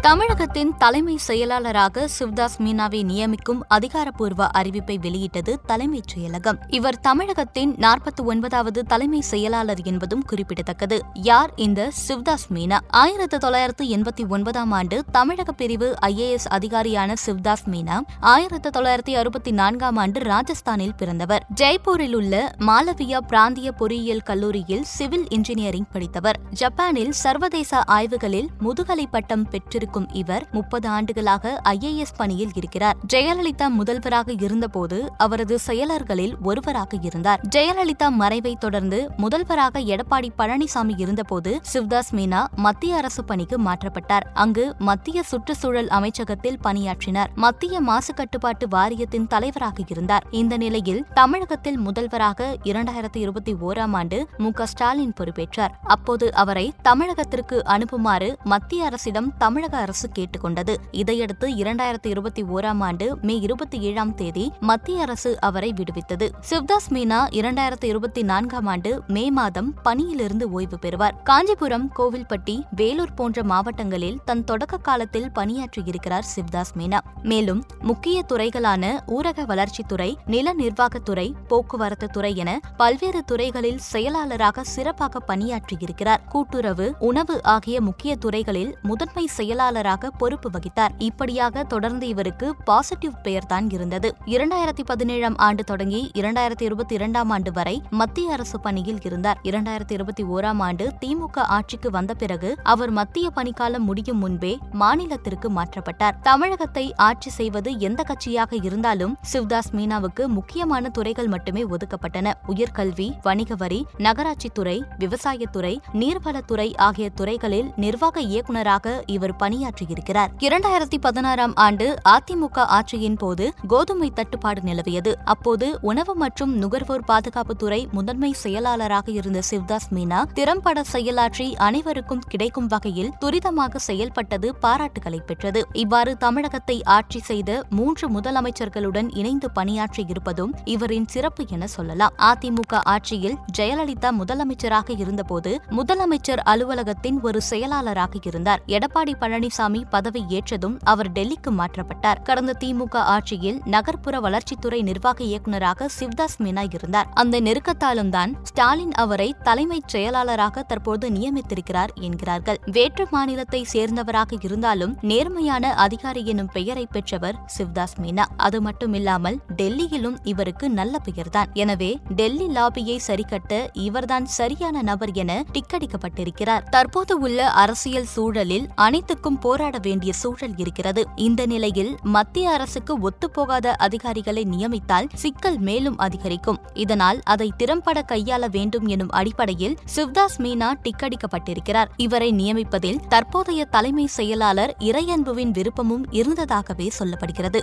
தமிழகத்தின் தலைமை செயலாளராக சிவ்தாஸ் மீனாவை நியமிக்கும் அதிகாரப்பூர்வ அறிவிப்பை வெளியிட்டது தலைமைச் செயலகம். இவர் தமிழகத்தின் நாற்பத்தி ஒன்பதாவது தலைமை செயலாளர் என்பதும் குறிப்பிடத்தக்கது. யார் இந்த சிவ்தாஸ் மீனா? ஆயிரத்தி தொள்ளாயிரத்து எண்பத்தி ஒன்பதாம் ஆண்டு தமிழக பிரிவு ஐஏஎஸ் அதிகாரியான சிவ்தாஸ் மீனா ஆயிரத்தி தொள்ளாயிரத்தி அறுபத்தி நான்காம் ஆண்டு ராஜஸ்தானில் பிறந்தவர். ஜெய்ப்பூரில் உள்ள மாலவியா பிராந்திய பொறியியல் கல்லூரியில் சிவில் இன்ஜினியரிங் படித்தவர். ஜப்பானில் சர்வதேச ஆய்வுகளில் முதுகலை பட்டம் இருக்கும் இவர் முப்பது ஆண்டுகளாக ஐஏஎஸ் பணியில் இருக்கிறார். ஜெயலலிதா முதல்வராக இருந்தபோது அவரது செயலர்களில் ஒருவராக இருந்தார். ஜெயலலிதா மறைவை தொடர்ந்து முதல்வராக எடப்பாடி பழனிசாமி இருந்தபோது சிவ்தாஸ் மீனா மத்திய அரசு பணிக்கு மாற்றப்பட்டார். அங்கு மத்திய சுற்றுச்சூழல் அமைச்சகத்தில் பணியாற்றினார். மத்திய மாசு கட்டுப்பாட்டு வாரியத்தின் தலைவராக இருந்தார். இந்த நிலையில் தமிழகத்தில் முதல்வராக இரண்டாயிரத்தி இருபத்தி ஓராம் ஆண்டு மு க ஸ்டாலின் பொறுப்பேற்றார். அப்போது அவரை தமிழகத்திற்கு அனுப்புமாறு மத்திய அரசிடம் தமிழக அரசு கேட்டுக்கொண்டது. இதையடுத்து இரண்டாயிரத்தி இருபத்தி ஓராம் ஆண்டு மே இருபத்தி ஏழாம் தேதி மத்திய அரசு அவரை விடுவித்தது. சிவ்தாஸ் மீனா இரண்டாயிரத்தி இருபத்தி நான்காம் ஆண்டு மே மாதம் பணியிலிருந்து ஓய்வு பெறுவார். காஞ்சிபுரம் கோவில்பட்டி வேலூர் போன்ற மாவட்டங்களில் தன் தொடக்க காலத்தில் பணியாற்றியிருக்கிறார் சிவ்தாஸ் மீனா. மேலும் முக்கிய துறைகளான ஊரக வளர்ச்சித்துறை நில நிர்வாகத்துறை போக்குவரத்து துறை என பல்வேறு துறைகளில் செயலாளராக சிறப்பாக பணியாற்றியிருக்கிறார் கூட்டுறவு உணவு ஆகிய முக்கிய துறைகளில் முதன்மை செயலாளர் செயலாளராக பொறுப்பு வகித்தார். இப்படியாக தொடர்ந்து இவருக்கு பாசிட்டிவ் பெயர் தான் இருந்தது. இரண்டாயிரத்தி பதினேழாம் ஆண்டு தொடங்கி இரண்டாயிரத்தி இருபத்தி இரண்டாம் ஆண்டு வரை மத்திய அரசு பணியில் இருந்தார். இரண்டாயிரத்தி இருபத்தி ஓராம் ஆண்டு திமுக ஆட்சிக்கு வந்த பிறகு அவர் மத்திய பணிக்காலம் முடியும் முன்பே மாநிலத்திற்கு மாற்றப்பட்டார். தமிழகத்தை ஆட்சி செய்வது எந்த கட்சியாக இருந்தாலும் சிவ்தாஸ் மீனாவுக்கு முக்கியமான துறைகள் மட்டுமே ஒதுக்கப்பட்டன. உயர்கல்வி வணிக வரி நகராட்சித்துறை விவசாயத்துறை நீர்வளத்துறை ஆகிய துறைகளில் நிர்வாக இயக்குநராக இவர் பணி பணியாற்றியிருக்கிறார். இரண்டாயிரத்தி பதினாறாம் ஆண்டு அதிமுக ஆட்சியின் போது கோதுமை தட்டுப்பாடு நிலவியது. அப்போது உணவு மற்றும் நுகர்வோர் பாதுகாப்புத்துறை முதன்மை செயலாளராக இருந்த சிவ்தாஸ் மீனா திறம்பட செயலாற்றி அனைவருக்கும் கிடைக்கும் வகையில் துரிதமாக செயல்பட்டது பாராட்டுகளை பெற்றது. இவ்வாறு தமிழகத்தை ஆட்சி செய்த மூன்று முதலமைச்சர்களுடன் இணைந்து பணியாற்றியிருப்பதும் இவரின் சிறப்பு என சொல்லலாம். அதிமுக ஆட்சியில் ஜெயலலிதா முதலமைச்சராக இருந்தபோது முதலமைச்சர் அலுவலகத்தின் ஒரு செயலாளராக இருந்தார். எடப்பாடி பழனி பழனிசாமி பதவி ஏற்றதும் அவர் டெல்லிக்கு மாற்றப்பட்டார். கடந்த திமுக ஆட்சியில் நகர்ப்புற வளர்ச்சித்துறை நிர்வாக இயக்குநராக சிவ்தாஸ் மீனா இருந்தார். அந்த நெருக்கத்தாலும் தான் ஸ்டாலின் அவரை தலைமைச் செயலாளராக தற்போது நியமித்திருக்கிறார் என்கிறார்கள். வேற்று மாநிலத்தை சேர்ந்தவராக இருந்தாலும் நேர்மையான அதிகாரி எனும் பெயரை பெற்றவர் சிவ்தாஸ் மீனா. அது மட்டுமில்லாமல் டெல்லியிலும் இவருக்கு நல்ல பெயர்தான். எனவே டெல்லி லாபியை சரிகட்ட இவர்தான் சரியான நபர் என டிக்கடிக்கப்பட்டிருக்கிறார். தற்போது உள்ள அரசியல் சூழலில் அனைத்துக்கும் போராட வேண்டிய சூழல் இருக்கிறது. இந்த நிலையில் மத்திய அரசுக்கு ஒத்துப்போகாத அதிகாரிகளை நியமித்தால் சிக்கல் மேலும் அதிகரிக்கும். இதனால் அதை திறம்பட கையாள வேண்டும் எனும் அடிப்படையில் சிவ்தாஸ் மீனா டிக்கடிக்கப்பட்டிருக்கிறார். இவரை நியமிப்பதில் தற்போதைய தலைமை செயலாளர் இறையன்புவின் விருப்பமும் இருந்ததாகவே சொல்லப்படுகிறது.